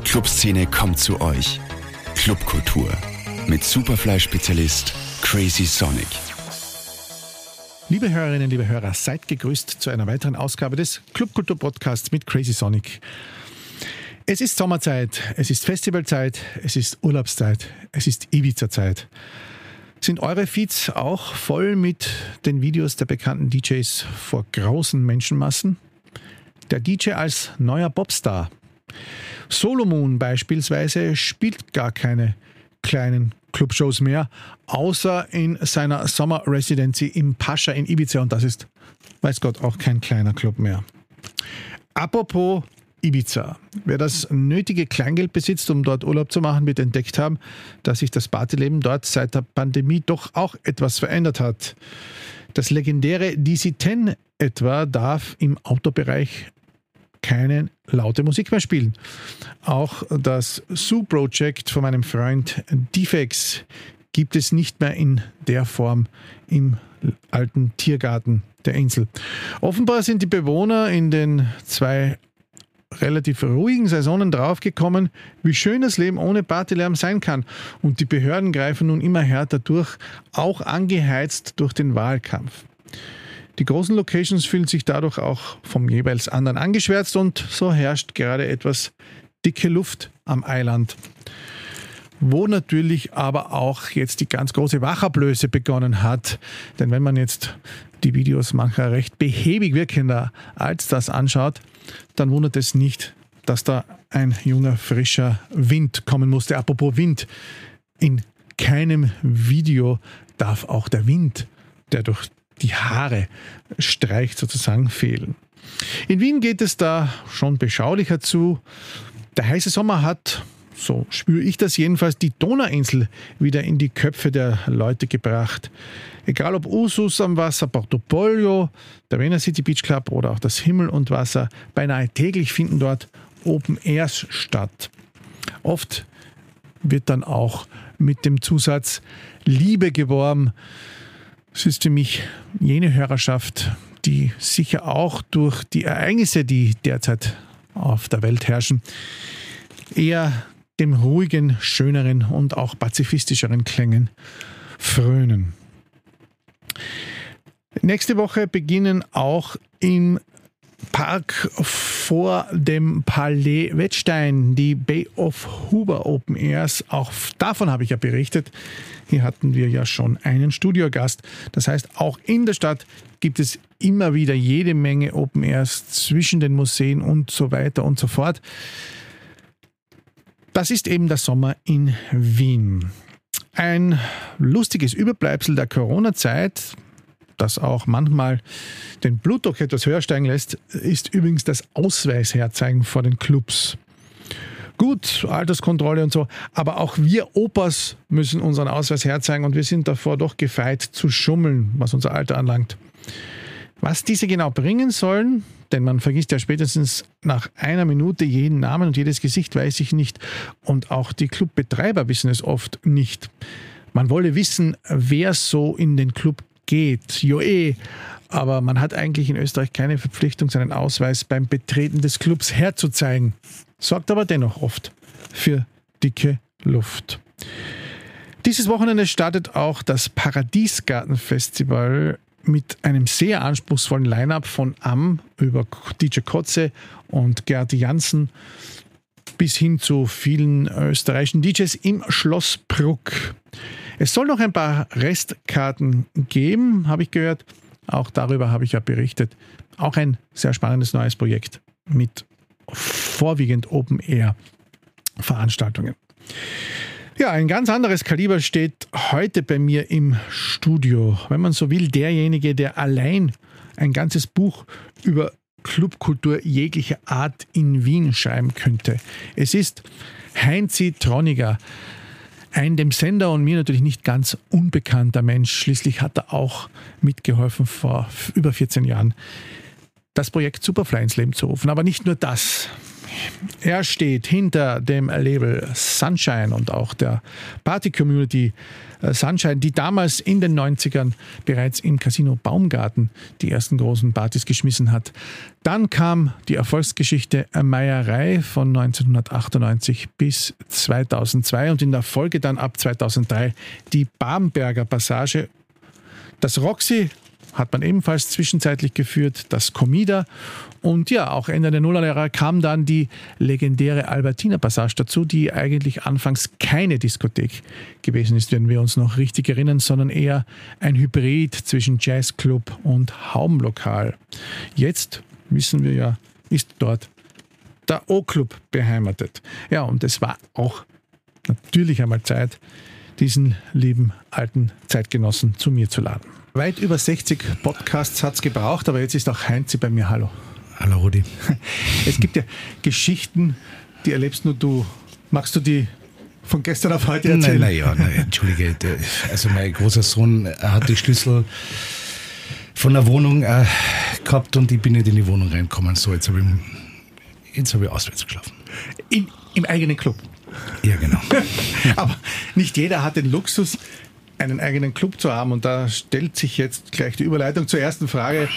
Die Clubszene kommt zu euch. Clubkultur mit Superfly-Spezialist Crazy Sonic. Liebe Hörerinnen, liebe Hörer, seid gegrüßt zu einer weiteren Ausgabe des Clubkultur-Podcasts mit Crazy Sonic. Es ist Sommerzeit, es ist Festivalzeit, es ist Urlaubszeit, es ist Ibiza-Zeit. Sind eure Feeds auch voll mit den Videos der bekannten DJs vor großen Menschenmassen? Der DJ als neuer Popstar. Solomon beispielsweise spielt gar keine kleinen Clubshows mehr, außer in seiner Sommer Residency im Pascha in Ibiza und das ist, weiß Gott, auch kein kleiner Club mehr. Apropos Ibiza. Wer das nötige Kleingeld besitzt, um dort Urlaub zu machen, wird entdeckt haben, dass sich das Partyleben dort seit der Pandemie doch auch etwas verändert hat. Das legendäre DC-10 etwa darf im Autobereich keine laute Musik mehr spielen. Auch das Zoo Project von meinem Freund Defex gibt es nicht mehr in der Form im alten Tiergarten der Insel. Offenbar sind die Bewohner in den zwei relativ ruhigen Saisonen draufgekommen, wie schön das Leben ohne Partylärm sein kann. Und die Behörden greifen nun immer härter durch, auch angeheizt durch den Wahlkampf. Die großen Locations fühlen sich dadurch auch vom jeweils anderen angeschwärzt und so herrscht gerade etwas dicke Luft am Eiland. Wo natürlich aber auch jetzt die ganz große Wachablöse begonnen hat. Denn wenn man jetzt die Videos mancher recht behäbig wirkender als das anschaut, dann wundert es nicht, dass da ein junger, frischer Wind kommen musste. Apropos Wind, in keinem Video darf auch der Wind, der durch die Haare streicht, sozusagen fehlen. In Wien geht es da schon beschaulicher zu. Der heiße Sommer hat, so spüre ich das jedenfalls, die Donauinsel wieder in die Köpfe der Leute gebracht. Egal ob Usus am Wasser, Portopollo, der Wiener City Beach Club oder auch das Himmel und Wasser, beinahe täglich finden dort Open Airs statt. Oft wird dann auch mit dem Zusatz Liebe geworben. Es ist für mich jene Hörerschaft, die sicher auch durch die Ereignisse, die derzeit auf der Welt herrschen, eher dem ruhigen, schöneren und auch pazifistischeren Klängen frönen. Nächste Woche beginnen auch im Park vor dem Palais Wettstein, die Bay of Huber Open Airs. Auch davon habe ich ja berichtet. Hier hatten wir ja schon einen Studiogast. Das heißt, auch in der Stadt gibt es immer wieder jede Menge Open Airs zwischen den Museen und so weiter und so fort. Das ist eben der Sommer in Wien. Ein lustiges Überbleibsel der Corona-Zeit, das auch manchmal den Blutdruck etwas höher steigen lässt, ist übrigens das Ausweisherzeigen vor den Clubs. Gut, Alterskontrolle und so, aber auch wir Opas müssen unseren Ausweis herzeigen und wir sind davor doch gefeit zu schummeln, was unser Alter anlangt. Was diese genau bringen sollen, denn man vergisst ja spätestens nach einer Minute jeden Namen und jedes Gesicht, weiß ich nicht. Und auch die Clubbetreiber wissen es oft nicht. Man wolle wissen, wer so in den Club geht. Jo eh. Aber man hat eigentlich in Österreich keine Verpflichtung, seinen Ausweis beim Betreten des Clubs herzuzeigen. Sorgt aber dennoch oft für dicke Luft. Dieses Wochenende startet auch das Paradiesgartenfestival mit einem sehr anspruchsvollen Line-up von Am über DJ Kotze und Gerd Janssen bis hin zu vielen österreichischen DJs im Schloss Bruck. Es soll noch ein paar Restkarten geben, habe ich gehört. Auch darüber habe ich ja berichtet. Auch ein sehr spannendes neues Projekt mit vorwiegend Open-Air-Veranstaltungen. Ja, ein ganz anderes Kaliber steht heute bei mir im Studio. Wenn man so will, derjenige, der allein ein ganzes Buch über Clubkultur jeglicher Art in Wien schreiben könnte. Es ist Heinzi Troniger, ein dem Sender und mir natürlich nicht ganz unbekannter Mensch. Schließlich hat er auch mitgeholfen vor über 14 Jahren, das Projekt Superfly ins Leben zu rufen. Aber nicht nur das. Er steht hinter dem Label Sunshine und auch der Party-Community äh, Sunshine, die damals in den 90ern bereits im Casino Baumgarten die ersten großen Partys geschmissen hat. Dann kam die Erfolgsgeschichte Meierei von 1998 bis 2002 und in der Folge dann ab 2003 die Bamberger Passage. Das Roxy hat man ebenfalls zwischenzeitlich geführt, das Comida. Und ja, auch Ende der Nullerjahre kam dann die legendäre Albertina Passage dazu, die eigentlich anfangs keine Diskothek gewesen ist, wenn wir uns noch richtig erinnern, sondern eher ein Hybrid zwischen Jazzclub und Haumlokal. Jetzt wissen wir ja, ist dort der O-Club beheimatet. Ja, und es war auch natürlich einmal Zeit, diesen lieben alten Zeitgenossen zu mir zu laden. Weit über 60 Podcasts hat es gebraucht, aber jetzt ist auch Heinzi bei mir. Hallo. Hallo Rudi. Es gibt ja Geschichten, die erlebst nur du. Magst du die von gestern auf heute erzählen? Nein, naja, nein, entschuldige. Also mein großer Sohn hat die Schlüssel von der Wohnung äh, gehabt und ich bin nicht in die Wohnung reingekommen. So, jetzt habe ich, jetzt hab ich auswärts geschlafen. In, Im eigenen Club? Ja, genau. Aber nicht jeder hat den Luxus, einen eigenen Club zu haben. Und da stellt sich jetzt gleich die Überleitung zur ersten Frage.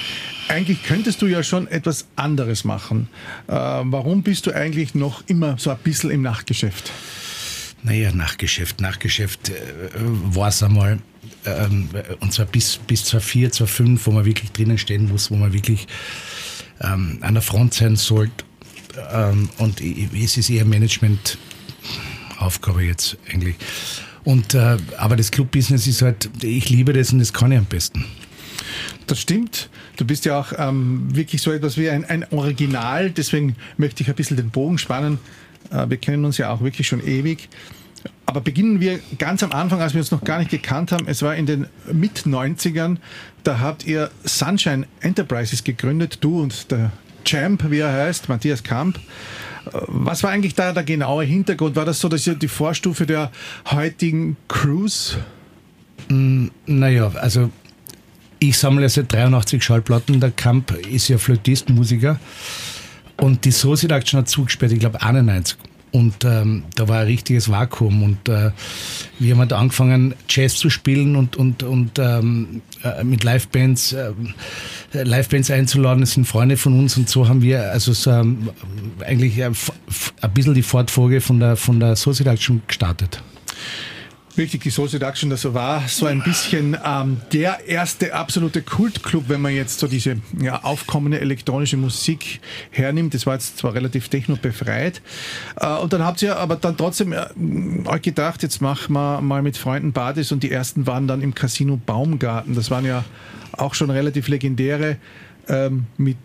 Eigentlich könntest du ja schon etwas anderes machen. Äh, warum bist du eigentlich noch immer so ein bisschen im Nachtgeschäft? Naja, Nachtgeschäft. Nachtgeschäft äh, war es einmal, ähm, und zwar bis, bis 2004, 2005, wo man wirklich drinnen stehen muss, wo man wirklich ähm, an der Front sein sollte. Ähm, und es ist eher Management-Aufgabe jetzt eigentlich. Und, äh, aber das Clubbusiness ist halt, ich liebe das und das kann ich am besten. Das stimmt. Du bist ja auch ähm, wirklich so etwas wie ein, ein, Original. Deswegen möchte ich ein bisschen den Bogen spannen. Äh, wir kennen uns ja auch wirklich schon ewig. Aber beginnen wir ganz am Anfang, als wir uns noch gar nicht gekannt haben. Es war in den Mit-90ern. Da habt ihr Sunshine Enterprises gegründet, du und der Champ, wie er heißt, Matthias Kamp. Was war eigentlich da der genaue Hintergrund? War das so, dass die Vorstufe der heutigen Cruise? Mm, naja, also ich sammle seit 83 Schallplatten. Der Kamp ist ja Flötist, Musiker. Und die Soul Action hat zugesperrt, ich glaube 91. Und ähm, da war ein richtiges Vakuum. Und äh, wir haben halt angefangen, Jazz zu spielen und, und, und ähm, äh, mit Livebands, äh, Livebands einzuladen. Das sind Freunde von uns. Und so haben wir also so, ähm, eigentlich ein, ein bisschen die Fortfolge von der, von der Soul Seduction gestartet. Richtig, die Soul Seduction, das war so ein bisschen ähm, der erste absolute Kultclub, wenn man jetzt so diese ja, aufkommende elektronische Musik hernimmt. Das war jetzt zwar relativ techno-befreit. Äh, und dann habt ihr aber dann trotzdem äh, euch gedacht, jetzt machen wir mal mit Freunden Partys und die ersten waren dann im Casino Baumgarten. Das waren ja auch schon relativ legendäre ähm, mit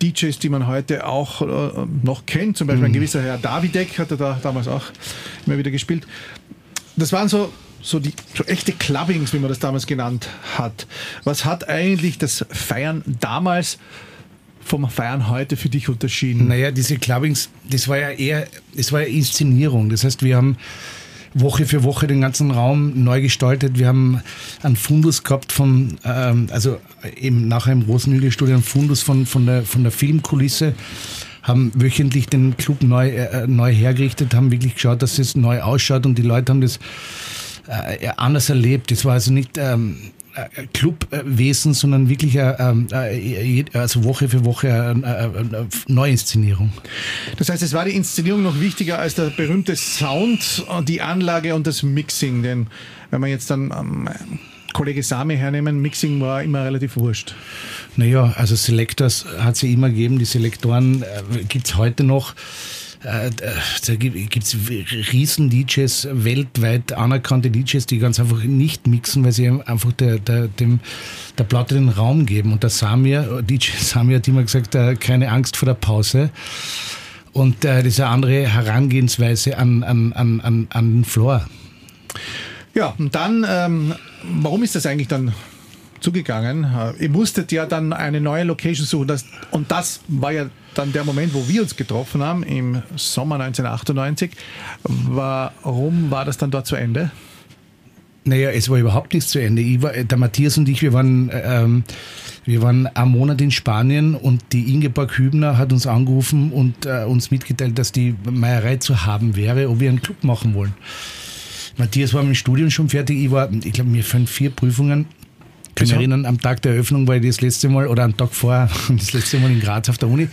DJs, die man heute auch äh, noch kennt. Zum Beispiel mhm. ein gewisser Herr Davidek hat er da damals auch immer wieder gespielt das waren so, so die so echte Clubbings, wie man das damals genannt hat. Was hat eigentlich das Feiern damals vom Feiern heute für dich unterschieden? Naja, diese Clubbings, das war ja eher, das war ja Inszenierung. Das heißt, wir haben Woche für Woche den ganzen Raum neu gestaltet. Wir haben einen Fundus gehabt von, ähm, also eben nachher im Rosenhügel-Studio, einen Fundus von, von, der, von der Filmkulisse haben wöchentlich den Club neu, äh, neu hergerichtet, haben wirklich geschaut, dass es neu ausschaut und die Leute haben das äh, anders erlebt. Das war also nicht ähm, äh, Clubwesen, sondern wirklich äh, ähm, äh, also Woche für Woche eine Neuinszenierung. Das heißt, es war die Inszenierung noch wichtiger als der berühmte Sound, die Anlage und das Mixing. Denn wenn man jetzt dann ähm, Kollege Sami hernehmen, Mixing war immer relativ wurscht. Naja, also Selectors hat es ja immer gegeben, die Selektoren äh, gibt es heute noch. Äh, da gibt es riesen DJs, weltweit anerkannte DJs, die ganz einfach nicht mixen, weil sie einfach der, der, dem, der Platte den Raum geben. Und der Samir, DJ Samir hat immer gesagt, äh, keine Angst vor der Pause. Und äh, eine andere Herangehensweise an, an, an, an, an den Floor. Ja, und dann, ähm, warum ist das eigentlich dann zugegangen? Ihr musstet ja dann eine neue Location suchen das, und das war ja dann der Moment, wo wir uns getroffen haben, im Sommer 1998. Warum war das dann dort zu Ende? Naja, es war überhaupt nichts zu Ende. War, der Matthias und ich, wir waren ähm, Wir waren einen Monat in Spanien und die Ingeborg Hübner hat uns angerufen und äh, uns mitgeteilt, dass die Meierei zu haben wäre, ob wir einen Club machen wollen. Matthias war mit dem Studium schon fertig. Ich war, ich glaube, mir fallen vier Prüfungen. Ich kann mich erinnern, am Tag der Eröffnung war ich das letzte Mal oder am Tag vorher das letzte Mal in Graz auf der Uni.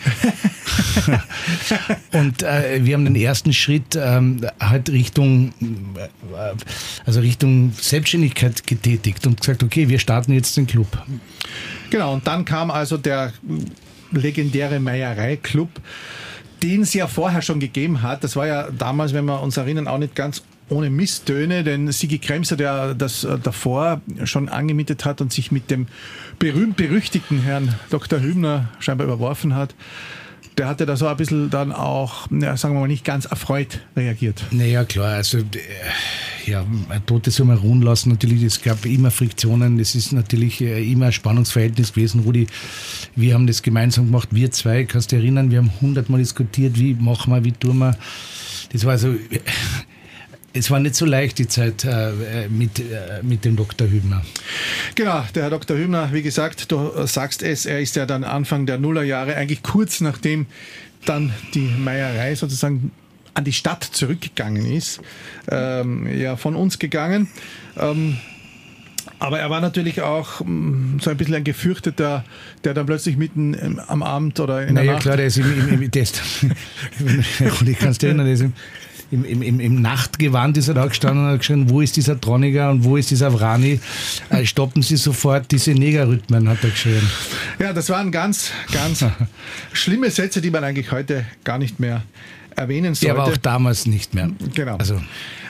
und äh, wir haben den ersten Schritt ähm, halt Richtung, äh, also Richtung Selbstständigkeit getätigt und gesagt, okay, wir starten jetzt den Club. Genau, und dann kam also der legendäre Meierei-Club den es ja vorher schon gegeben hat. Das war ja damals, wenn wir uns erinnern, auch nicht ganz ohne Misstöne, denn Sigi Kremser, der das äh, davor schon angemietet hat und sich mit dem berühmt-berüchtigten Herrn Dr. Hübner scheinbar überworfen hat, der hatte da so ein bisschen dann auch, ja, sagen wir mal, nicht ganz erfreut reagiert. Naja, klar, also äh, ja, ein Tote soll man ruhen lassen. Natürlich, es gab immer Friktionen, es ist natürlich äh, immer ein Spannungsverhältnis gewesen. Rudi, wir haben das gemeinsam gemacht, wir zwei, kannst du erinnern, wir haben hundertmal diskutiert, wie machen wir, wie tun wir. Das war also es war nicht so leicht die Zeit äh, mit, äh, mit dem Dr. Hübner. Genau, der Herr Dr. Hübner, wie gesagt, du sagst es, er ist ja dann Anfang der Nullerjahre, eigentlich kurz nachdem dann die Meierei sozusagen an die Stadt zurückgegangen ist, ähm, ja, von uns gegangen. Ähm, aber er war natürlich auch mm, so ein bisschen ein Gefürchteter, der dann plötzlich mitten am Abend oder in naja, der Nacht... Ja klar, der ist im, im, im Test. ich kann es erinnern, der ist im, im, im, im, im Nachtgewand ist er da gestanden und hat geschrien, wo ist dieser Troniger und wo ist dieser Vrani? Äh, stoppen Sie sofort diese Negerrhythmen, hat er geschrien. Ja, das waren ganz, ganz schlimme Sätze, die man eigentlich heute gar nicht mehr erwähnen sollte. Ja, aber auch damals nicht mehr. Genau. Also.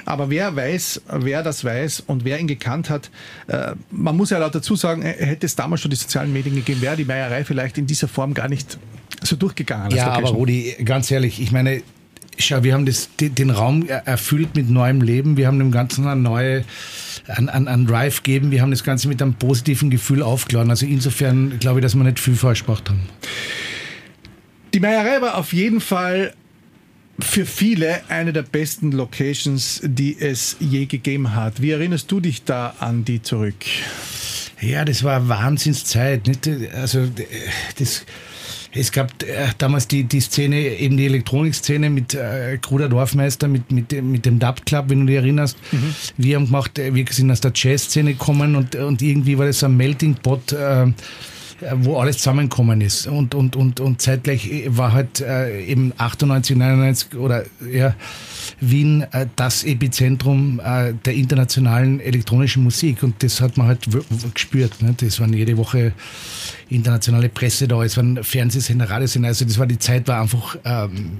Aber wer weiß, wer das weiß und wer ihn gekannt hat, äh, man muss ja laut dazu sagen, hätte es damals schon die sozialen Medien gegeben, wäre die Meierei vielleicht in dieser Form gar nicht so durchgegangen. Ja, aber Rudi, ganz ehrlich, ich meine, Schau, wir haben das, den Raum erfüllt mit neuem Leben. Wir haben dem Ganzen eine neue, einen, einen Drive gegeben. Wir haben das Ganze mit einem positiven Gefühl aufgeladen. Also insofern glaube ich, dass wir nicht viel falsch gemacht haben. Die Meierei war auf jeden Fall für viele eine der besten Locations, die es je gegeben hat. Wie erinnerst du dich da an die zurück? Ja, das war Wahnsinnszeit. Nicht? Also das es gab äh, damals die, die Szene, eben die Elektronikszene mit äh, Kruder Dorfmeister, mit, mit, mit dem Dub Club, wenn du dich erinnerst. Mhm. Wir haben gemacht, äh, wir sind aus der Jazz-Szene gekommen und, und irgendwie war das ein Melting Pot. Äh, wo alles zusammengekommen ist. Und, und, und, und zeitgleich war halt äh, eben 98, 99 oder ja, Wien äh, das Epizentrum äh, der internationalen elektronischen Musik. Und das hat man halt gespürt. Ne? Das waren jede Woche internationale Presse da, es waren Fernsehsender, Radiosender. Also das war die Zeit, war einfach, ähm,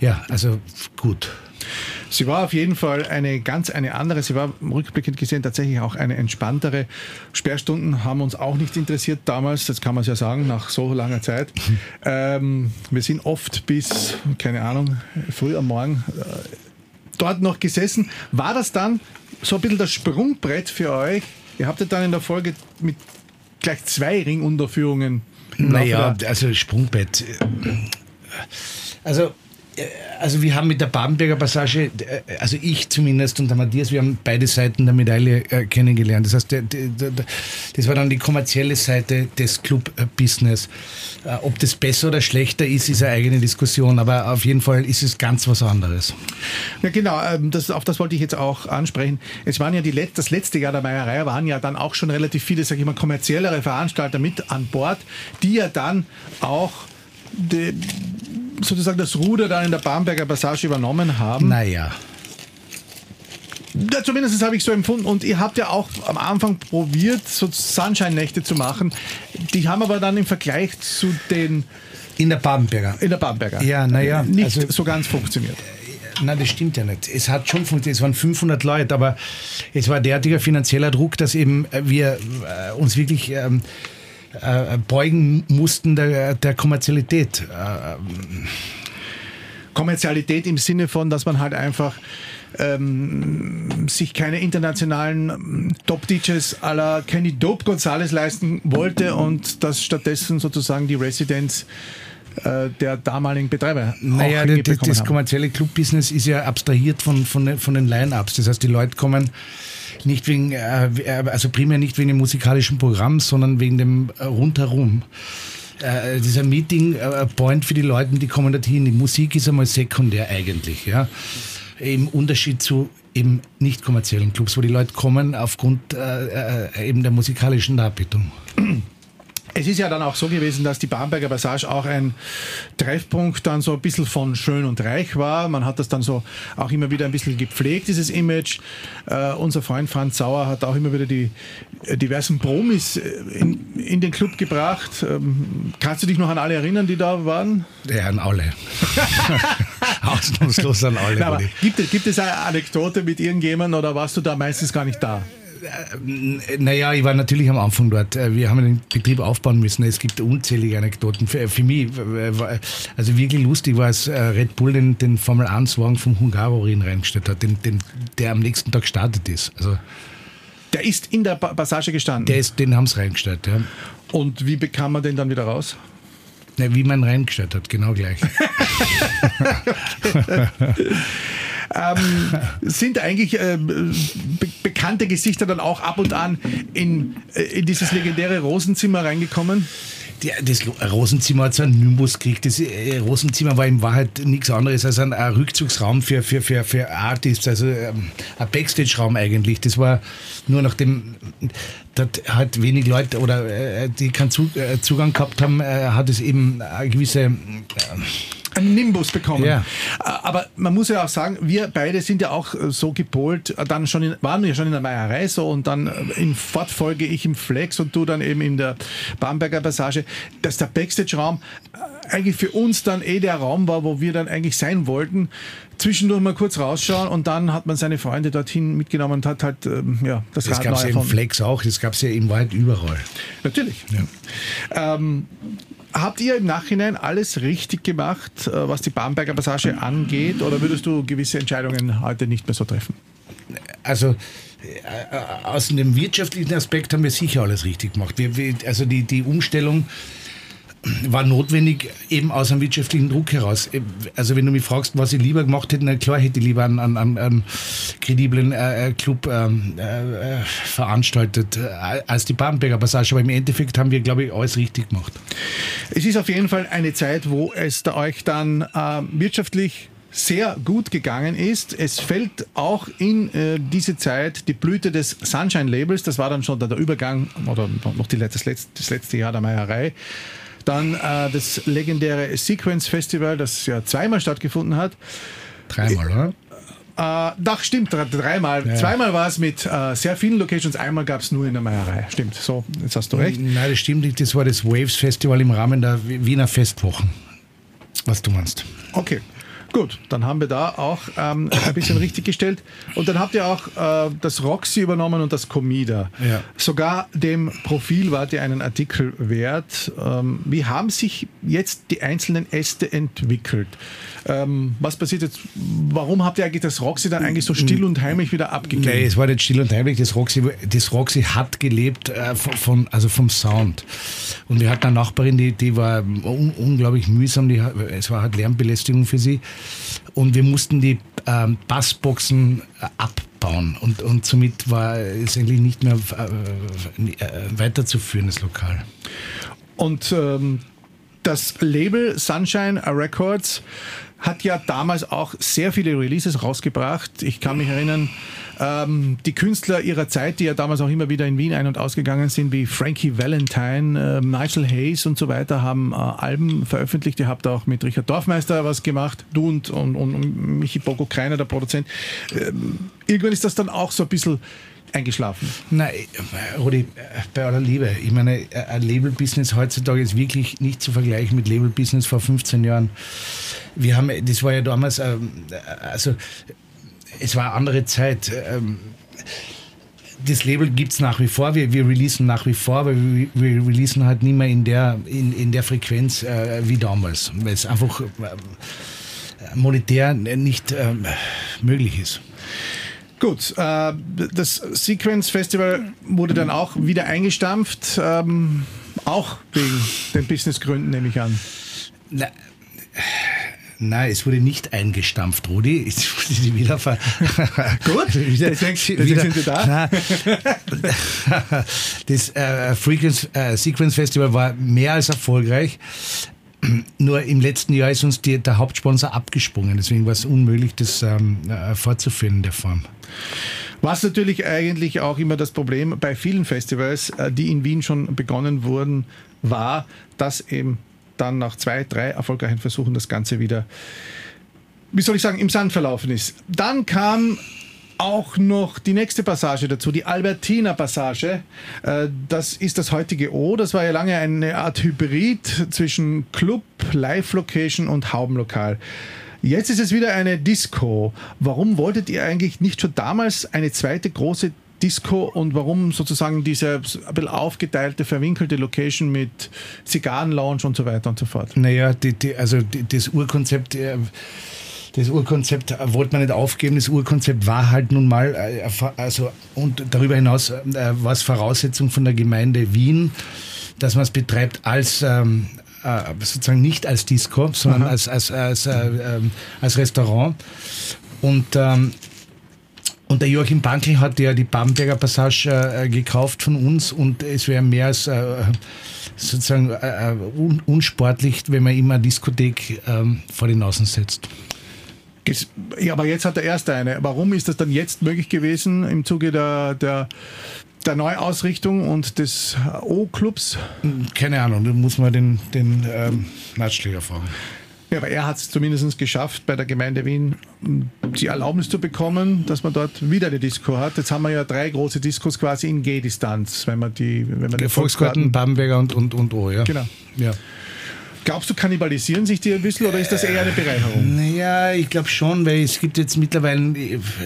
ja, also gut. Sie war auf jeden Fall eine ganz eine andere. Sie war rückblickend gesehen tatsächlich auch eine entspanntere. Sperrstunden haben uns auch nicht interessiert damals, das kann man ja sagen, nach so langer Zeit. Ähm, wir sind oft bis, keine Ahnung, früh am Morgen äh, dort noch gesessen. War das dann so ein bisschen das Sprungbrett für euch? Ihr habt ja dann in der Folge mit gleich zwei Ringunterführungen. Naja, also Sprungbrett. Also also wir haben mit der Babenberger Passage, äh, also ich zumindest und der Matthias, wir haben beide Seiten der Medaille äh, kennengelernt. Das heißt, das war dann die kommerzielle Seite des Club-Business. Äh, ob das besser oder schlechter ist, ist eine eigene Diskussion, aber auf jeden Fall ist es ganz was anderes. Ja genau, ähm, das, auf das wollte ich jetzt auch ansprechen. Es waren ja die das letzte Jahr der Meierei, waren ja dann auch schon relativ viele, sage ich mal, kommerziellere Veranstalter mit an Bord, die ja dann auch die, sozusagen das Ruder da in der Bamberger Passage übernommen haben. Naja. Ja, zumindest habe ich so empfunden. Und ihr habt ja auch am Anfang probiert, so Sunshine-Nächte zu machen. Die haben aber dann im Vergleich zu den. In der Bamberger. In der Bamberger. Ja, naja. Nicht also, so ganz funktioniert. Nein, das stimmt ja nicht. Es hat schon funktioniert. Es waren 500 Leute, aber es war derartiger finanzieller Druck, dass eben wir äh, uns wirklich. Ähm, äh, beugen mussten der, der Kommerzialität. Äh, Kommerzialität im Sinne von, dass man halt einfach ähm, sich keine internationalen ähm, Top-DJs la Kenny Dope Gonzalez leisten wollte und dass stattdessen sozusagen die Residenz äh, der damaligen Betreiber. Naja, das, das kommerzielle Club-Business ist ja abstrahiert von, von, von den Line-Ups. Das heißt, die Leute kommen nicht wegen, äh, also primär nicht wegen dem musikalischen Programm, sondern wegen dem äh, Rundherum. Äh, dieser Meeting äh, Point für die Leute, die kommen dorthin. Die Musik ist einmal sekundär eigentlich, ja. Im Unterschied zu eben nicht kommerziellen Clubs, wo die Leute kommen aufgrund äh, äh eben der musikalischen Darbietung. Es ist ja dann auch so gewesen, dass die Bamberger Passage auch ein Treffpunkt dann so ein bisschen von schön und reich war. Man hat das dann so auch immer wieder ein bisschen gepflegt, dieses Image. Uh, unser Freund Franz Sauer hat auch immer wieder die äh, diversen Promis äh, in, in den Club gebracht. Ähm, kannst du dich noch an alle erinnern, die da waren? Ja, an alle. Ausnahmslos an alle. Na, gibt, gibt es eine Anekdote mit irgendjemandem oder warst du da meistens gar nicht da? Äh, naja, ich war natürlich am Anfang dort. Äh, wir haben den Betrieb aufbauen müssen. Es gibt unzählige Anekdoten. Für, für mich, also wirklich lustig war es, äh, Red Bull den, den Formel 1-Wagen vom Hungarorin reingestellt hat, den, den, der am nächsten Tag gestartet ist. Also, der ist in der Passage gestanden? Der ist, den haben sie reingestellt, ja. Und wie bekam man den dann wieder raus? Na, wie man reingestellt hat, genau gleich. ähm, sind eigentlich äh, be bekannte Gesichter dann auch ab und an in, äh, in dieses legendäre Rosenzimmer reingekommen? Der, das Rosenzimmer hat so einen Nimbus gekriegt. Das äh, Rosenzimmer war in Wahrheit nichts anderes als ein, ein Rückzugsraum für, für, für, für Artists, also ähm, ein Backstage-Raum eigentlich. Das war nur nachdem dort halt wenig Leute oder äh, die keinen Zugang gehabt haben, hat es eben eine gewisse einen Nimbus bekommen. Ja. Aber man muss ja auch sagen, wir beide sind ja auch äh, so gepolt, äh, dann schon in, waren wir schon in der Meierei so und dann äh, in Fortfolge ich im Flex und du dann eben in der Bamberger Passage, dass der Backstage-Raum eigentlich für uns dann eh der Raum war, wo wir dann eigentlich sein wollten. Zwischendurch mal kurz rausschauen und dann hat man seine Freunde dorthin mitgenommen und hat halt ähm, ja, das, das gab es ja im Flex auch, das gab es ja im Wald überall. Natürlich. Ja. Ähm, Habt ihr im Nachhinein alles richtig gemacht, äh, was die Bamberger Passage angeht, oder würdest du gewisse Entscheidungen heute nicht mehr so treffen? Also äh, aus dem wirtschaftlichen Aspekt haben wir sicher alles richtig gemacht. Wir, also die, die Umstellung war notwendig, eben aus einem wirtschaftlichen Druck heraus. Also wenn du mich fragst, was ich lieber gemacht hätte, na klar hätte ich lieber einen, einen, einen krediblen äh, äh Club ähm, äh, äh, veranstaltet äh, als die Badenberger Passage. Aber im Endeffekt haben wir, glaube ich, alles richtig gemacht. Es ist auf jeden Fall eine Zeit, wo es da euch dann äh, wirtschaftlich sehr gut gegangen ist. Es fällt auch in äh, diese Zeit die Blüte des Sunshine Labels. Das war dann schon der Übergang oder noch die, das, letzte, das letzte Jahr der Meierei. Dann äh, das legendäre Sequence Festival, das ja zweimal stattgefunden hat. Dreimal, oder? Äh, doch, stimmt, dreimal. Ja. Zweimal war es mit äh, sehr vielen Locations, einmal gab es nur in der Meierei. Stimmt, so, jetzt hast du recht. Nein, das stimmt nicht. Das war das Waves Festival im Rahmen der Wiener Festwochen. Was du meinst. Okay. Gut, dann haben wir da auch ähm, ein bisschen richtig gestellt. Und dann habt ihr auch äh, das Roxy übernommen und das Comida. Ja. Sogar dem Profil wart ihr einen Artikel wert. Ähm, wie haben sich jetzt die einzelnen Äste entwickelt? Ähm, was passiert jetzt? Warum habt ihr eigentlich das Roxy dann eigentlich so still und heimlich wieder abgegeben? Nein, es war nicht still und heimlich. Das Roxy, das Roxy hat gelebt äh, von, also vom Sound. Und wir hatten eine Nachbarin, die, die war un unglaublich mühsam. Die, es war halt Lärmbelästigung für sie. Und wir mussten die ähm, Bassboxen äh, abbauen. Und, und somit war es eigentlich nicht mehr äh, äh weiterzuführen, das Lokal. Und ähm, das Label Sunshine Records hat ja damals auch sehr viele Releases rausgebracht. Ich kann mich erinnern, ähm, die Künstler ihrer Zeit, die ja damals auch immer wieder in Wien ein- und ausgegangen sind, wie Frankie Valentine, äh, Nigel Hayes und so weiter, haben äh, Alben veröffentlicht. Ihr habt auch mit Richard Dorfmeister was gemacht, du und, und, und Michi Boko Kreiner, der Produzent. Ähm, irgendwann ist das dann auch so ein bisschen eingeschlafen? Nein, Rudi, bei aller Liebe, ich meine, ein Label-Business heutzutage ist wirklich nicht zu vergleichen mit Label-Business vor 15 Jahren. Wir haben, das war ja damals, ähm, also es war eine andere Zeit. Ähm, das Label gibt es nach wie vor, wir, wir releasen nach wie vor, aber wir, releasen halt nicht mehr in der, in, in der Frequenz äh, wie damals, weil es einfach äh, monetär nicht möglich ist. Gut, äh, das Sequence Festival wurde dann auch wieder eingestampft, ähm, auch wegen den Businessgründen, nehme ich an. Na, Nein, es wurde nicht eingestampft, Rudi. Es wurde wieder ver Gut, deswegen, deswegen sind wir da. das äh, Frequency äh, Sequence Festival war mehr als erfolgreich. Nur im letzten Jahr ist uns die, der Hauptsponsor abgesprungen. Deswegen war es unmöglich, das ähm, äh, fortzuführen in der Form. Was natürlich eigentlich auch immer das Problem bei vielen Festivals, äh, die in Wien schon begonnen wurden, war, dass eben dann nach zwei, drei erfolgreichen Versuchen das Ganze wieder, wie soll ich sagen, im Sand verlaufen ist. Dann kam auch noch die nächste Passage dazu, die Albertina Passage. Äh, das ist das heutige O. Das war ja lange eine Art Hybrid zwischen Club, Live-Location und Haubenlokal. Jetzt ist es wieder eine Disco. Warum wolltet ihr eigentlich nicht schon damals eine zweite große Disco und warum sozusagen diese ein bisschen aufgeteilte, verwinkelte Location mit Zigarrenlounge und so weiter und so fort? Naja, die, die, also die, das Urkonzept. Äh das Urkonzept wollte man nicht aufgeben. Das Urkonzept war halt nun mal, äh, also und darüber hinaus äh, war es Voraussetzung von der Gemeinde Wien, dass man es betreibt als ähm, äh, sozusagen nicht als Disco, sondern als, als, als, äh, ähm, als Restaurant. Und ähm, und der Joachim Bankel hat ja die Bamberger Passage äh, gekauft von uns und es wäre mehr als äh, sozusagen äh, un unsportlich, wenn man immer eine Diskothek ähm, vor den Außen setzt. Ja, aber jetzt hat er erst eine. Warum ist das dann jetzt möglich gewesen im Zuge der, der, der Neuausrichtung und des O-Clubs? Keine Ahnung, da muss man den, den ähm, Natschläger fragen. Ja, aber er hat es zumindest geschafft, bei der Gemeinde Wien die Erlaubnis zu bekommen, dass man dort wieder eine Disco hat. Jetzt haben wir ja drei große Diskos quasi in Gehdistanz, wenn man die, wenn man die Volksgarten, Bamberger und, und, und O, ja. Genau. Ja. Glaubst du, kannibalisieren sich die ein bisschen oder ist das eher eine Bereicherung? Naja, ich glaube schon, weil es gibt jetzt mittlerweile,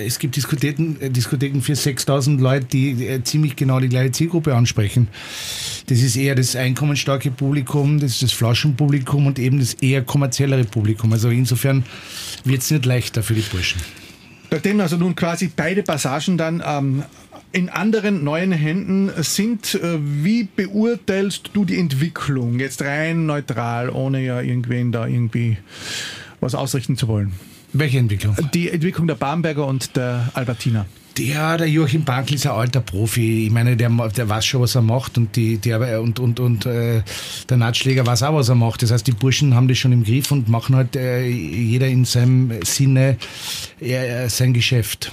es gibt Diskotheken, äh, Diskotheken für 6000 Leute, die äh, ziemlich genau die gleiche Zielgruppe ansprechen. Das ist eher das einkommensstarke Publikum, das ist das Flaschenpublikum und eben das eher kommerziellere Publikum. Also insofern wird es nicht leichter für die Burschen. Nachdem also nun quasi beide Passagen dann ähm, in anderen neuen Händen sind. Äh, wie beurteilst du die Entwicklung jetzt rein neutral, ohne ja irgendwen da irgendwie was ausrichten zu wollen? Welche Entwicklung? Die Entwicklung der Bamberger und der Albertina. Ja, der Joachim Bankl ist ein alter Profi. Ich meine, der, der weiß schon, was er macht und, die, die, und, und, und äh, der Natschläger weiß auch, was er macht. Das heißt, die Burschen haben das schon im Griff und machen halt äh, jeder in seinem Sinne äh, sein Geschäft.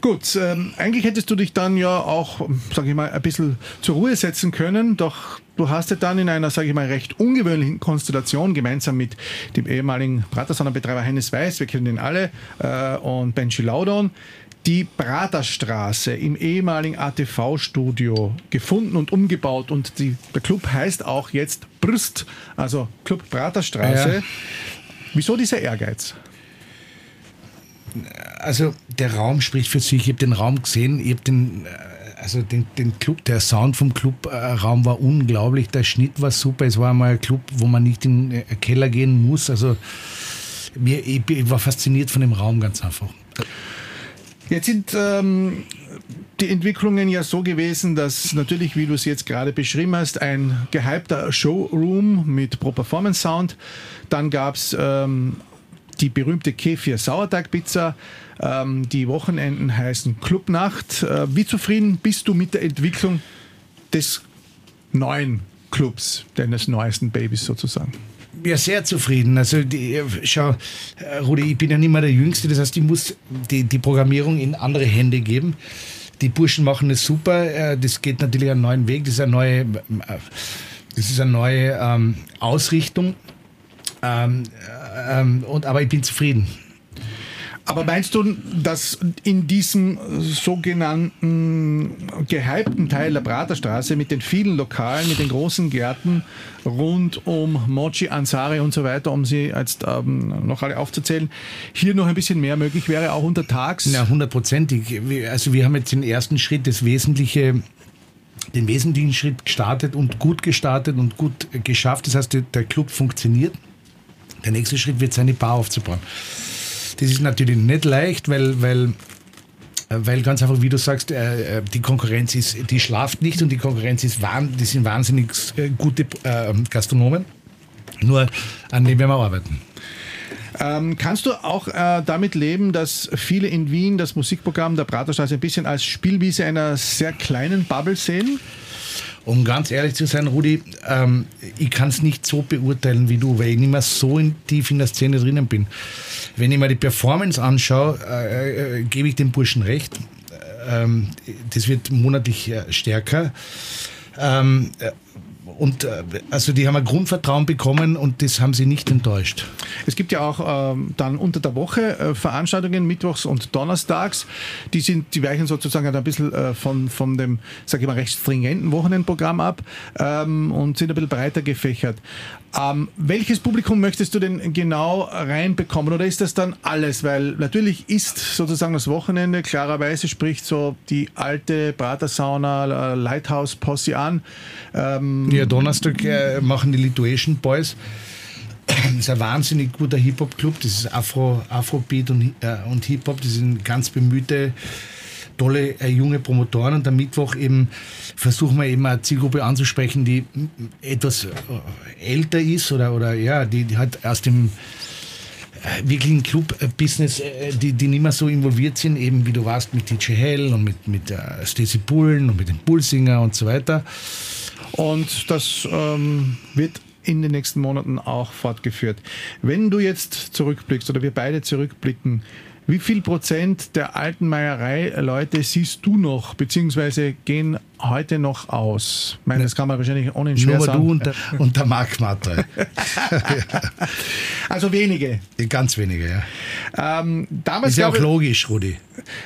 Gut, ähm, eigentlich hättest du dich dann ja auch, sage ich mal, ein bisschen zur Ruhe setzen können, doch du hast ja dann in einer, sage ich mal, recht ungewöhnlichen Konstellation gemeinsam mit dem ehemaligen Pratersaunenbetreiber Hennes Weiß, wir kennen ihn alle, äh, und Benji Laudon, die Praterstraße im ehemaligen ATV-Studio gefunden und umgebaut und die, der Club heißt auch jetzt Brüst, also Club Praterstraße. Ja. Wieso dieser Ehrgeiz? Also der Raum spricht für sich. Ich habe den Raum gesehen, ich habe den, äh, also den, den Club, der Sound vom Clubraum war unglaublich, der Schnitt war super. Es war mal ein Club, wo man nicht in den Keller gehen muss. Also mir, ich, ich war fasziniert von dem Raum ganz einfach. Jetzt sind ähm, die Entwicklungen ja so gewesen, dass natürlich, wie du es jetzt gerade beschrieben hast, ein gehypter Showroom mit Pro Performance Sound. Dann gab es ähm, die berühmte Kefir Sauerteigpizza. Ähm, die Wochenenden heißen Clubnacht. Äh, wie zufrieden bist du mit der Entwicklung des neuen Clubs, deines neuesten Babys sozusagen? Ja, sehr zufrieden. Also die, schau, äh, Rudi, ich bin ja nicht mehr der Jüngste, das heißt, ich muss die, die Programmierung in andere Hände geben. Die Burschen machen es super. Äh, das geht natürlich einen neuen Weg. Das ist eine neue, äh, das ist eine neue ähm, Ausrichtung. Ähm, ähm, und, aber ich bin zufrieden. Aber meinst du, dass in diesem sogenannten gehypten Teil der Praterstraße mit den vielen Lokalen, mit den großen Gärten rund um Mochi, Ansari und so weiter, um sie jetzt ähm, noch alle aufzuzählen, hier noch ein bisschen mehr möglich wäre, auch untertags? Na, hundertprozentig. Also wir haben jetzt den ersten Schritt, das Wesentliche den wesentlichen Schritt gestartet und gut gestartet und gut geschafft. Das heißt, der Club funktioniert. Der nächste Schritt wird sein, die Bar aufzubauen. Das ist natürlich nicht leicht, weil, weil, weil ganz einfach, wie du sagst, äh, äh, die Konkurrenz ist, die schlaft nicht und die Konkurrenz ist, die sind wahnsinnig äh, gute Gastronomen. Nur an dem werden wir arbeiten. Ähm, kannst du auch äh, damit leben, dass viele in Wien das Musikprogramm der Praterstraße ein bisschen als Spielwiese einer sehr kleinen Bubble sehen? Um ganz ehrlich zu sein, Rudi, ähm, ich kann es nicht so beurteilen wie du, weil ich nicht mehr so in, tief in der Szene drinnen bin. Wenn ich mir die Performance anschaue, äh, äh, gebe ich dem Burschen recht. Ähm, das wird monatlich äh, stärker. Ähm, äh, und äh, also die haben ein Grundvertrauen bekommen und das haben sie nicht enttäuscht. Es gibt ja auch ähm, dann unter der Woche äh, Veranstaltungen, mittwochs und donnerstags. Die sind, die weichen sozusagen ein bisschen äh, von, von dem, sage ich mal, recht stringenten Wochenendprogramm ab ähm, und sind ein bisschen breiter gefächert. Ähm, welches Publikum möchtest du denn genau reinbekommen oder ist das dann alles? Weil natürlich ist sozusagen das Wochenende, klarerweise spricht so die alte Pratersauna, Lighthouse Posse an. Ähm, ja, Donnerstag äh, machen die Lituation Boys. Das ist ein wahnsinnig guter Hip-Hop-Club. Das ist Afro, Afrobeat und, äh, und Hip-Hop. Die sind ganz bemühte tolle äh, junge Promotoren und am Mittwoch eben versuchen wir eben eine Zielgruppe anzusprechen, die etwas äh, älter ist oder, oder ja, die, die halt aus dem äh, wirklichen Club-Business, äh, die, die nicht mehr so involviert sind, eben wie du warst mit DJ Hell und mit, mit äh, Stacey Bullen und mit dem Bullsinger und so weiter. Und das ähm, wird in den nächsten Monaten auch fortgeführt. Wenn du jetzt zurückblickst oder wir beide zurückblicken, wie viel Prozent der alten Meierei-Leute siehst du noch, beziehungsweise gehen heute noch aus? Ich meine, das kann man wahrscheinlich ohne schwer Nur sagen. du und der, und der Marc Matter. Also wenige. Ganz wenige, ja. Ähm, damals Ist ja auch logisch, Rudi.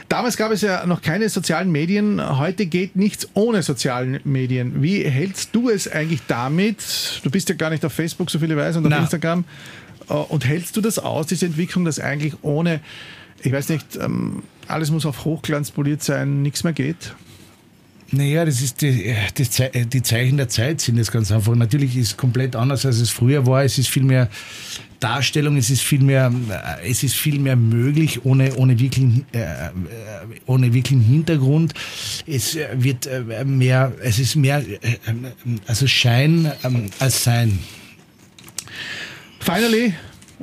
Damals gab es ja noch keine sozialen Medien. Heute geht nichts ohne sozialen Medien. Wie hältst du es eigentlich damit? Du bist ja gar nicht auf Facebook, so viele weiß, und auf Na. Instagram. Äh, und hältst du das aus, diese Entwicklung, dass eigentlich ohne ich weiß nicht, ähm, alles muss auf Hochglanz poliert sein, nichts mehr geht? Naja, das ist die, die, die, Zeichen der Zeit sind das ganz einfach. Natürlich ist es komplett anders, als es früher war. Es ist viel mehr Darstellung, es ist viel mehr, äh, es ist viel mehr möglich ohne, ohne, wirklichen, äh, äh ohne wirklichen Hintergrund. Es wird mehr, es ist mehr, also Schein ähm, als Sein. Finally,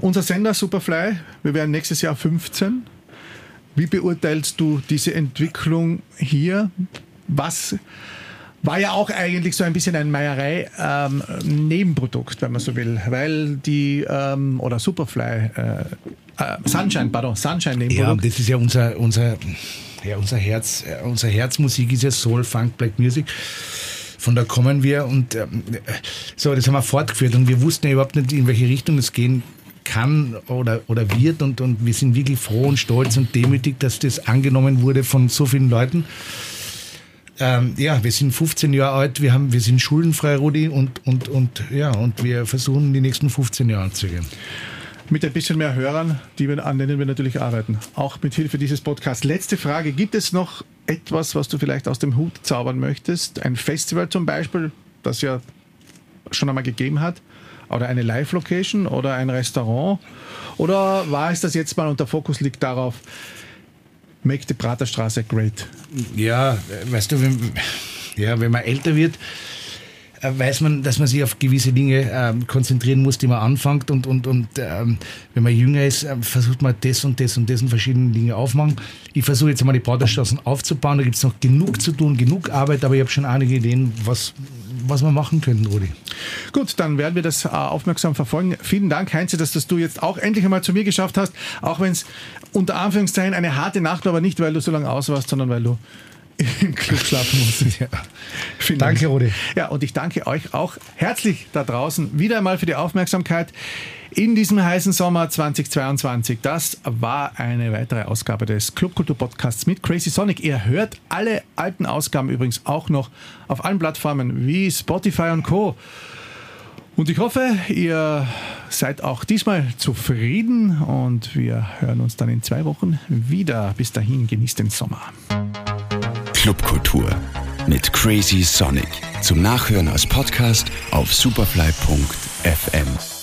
unser Sender Superfly, wir werden nächstes Jahr 15. Wie beurteilst du diese Entwicklung hier? Was war ja auch eigentlich so ein bisschen ein Meierei-Nebenprodukt, ähm, wenn man so will, weil die, ähm, oder Superfly, äh, äh, Sunshine, pardon, Sunshine-Nebenprodukt. Ja, das ist ja unser, unser, ja, unser Herz, äh, unser Herzmusik ist ja Soul, Funk, Black Music. Von da kommen wir und ähm, so, das haben wir fortgeführt und wir wussten ja überhaupt nicht, in welche Richtung es gehen kann oder, oder wird und, und wir sind wirklich froh und stolz und demütig, dass das angenommen wurde von so vielen Leuten. Ähm, ja, wir sind 15 Jahre alt, wir, haben, wir sind schuldenfrei, Rudi, und, und, und, ja, und wir versuchen die nächsten 15 Jahre anzugehen. Mit ein bisschen mehr Hörern, die wir, an denen wir natürlich arbeiten. Auch mit Hilfe dieses Podcasts. Letzte Frage: Gibt es noch etwas, was du vielleicht aus dem Hut zaubern möchtest? Ein Festival zum Beispiel, das ja schon einmal gegeben hat? Oder eine Live-Location oder ein Restaurant? Oder war es das jetzt mal und der Fokus liegt darauf, make the Praterstraße great? Ja, weißt du, wenn, ja, wenn man älter wird, äh, weiß man, dass man sich auf gewisse Dinge ähm, konzentrieren muss, die man anfängt und, und, und ähm, wenn man jünger ist, äh, versucht man das und das und das und verschiedene Dinge aufmachen. Ich versuche jetzt einmal die Praterstraßen aufzubauen, da gibt es noch genug zu tun, genug Arbeit, aber ich habe schon einige Ideen, was, was wir machen können, Rudi. Gut, dann werden wir das äh, aufmerksam verfolgen. Vielen Dank, Heinz, dass das du jetzt auch endlich einmal zu mir geschafft hast, auch wenn es unter Anführungszeichen eine harte Nacht war, aber nicht, weil du so lange aus warst, sondern weil du im Club schlafen musst. Ja. Danke, Rudi. Ja, und ich danke euch auch herzlich da draußen wieder einmal für die Aufmerksamkeit in diesem heißen Sommer 2022. Das war eine weitere Ausgabe des Clubkultur Podcasts mit Crazy Sonic. Ihr hört alle alten Ausgaben übrigens auch noch auf allen Plattformen wie Spotify und Co. Und ich hoffe, ihr seid auch diesmal zufrieden und wir hören uns dann in zwei Wochen wieder. Bis dahin, genießt den Sommer. Clubkultur mit Crazy Sonic. Zum Nachhören als Podcast auf superfly.fm.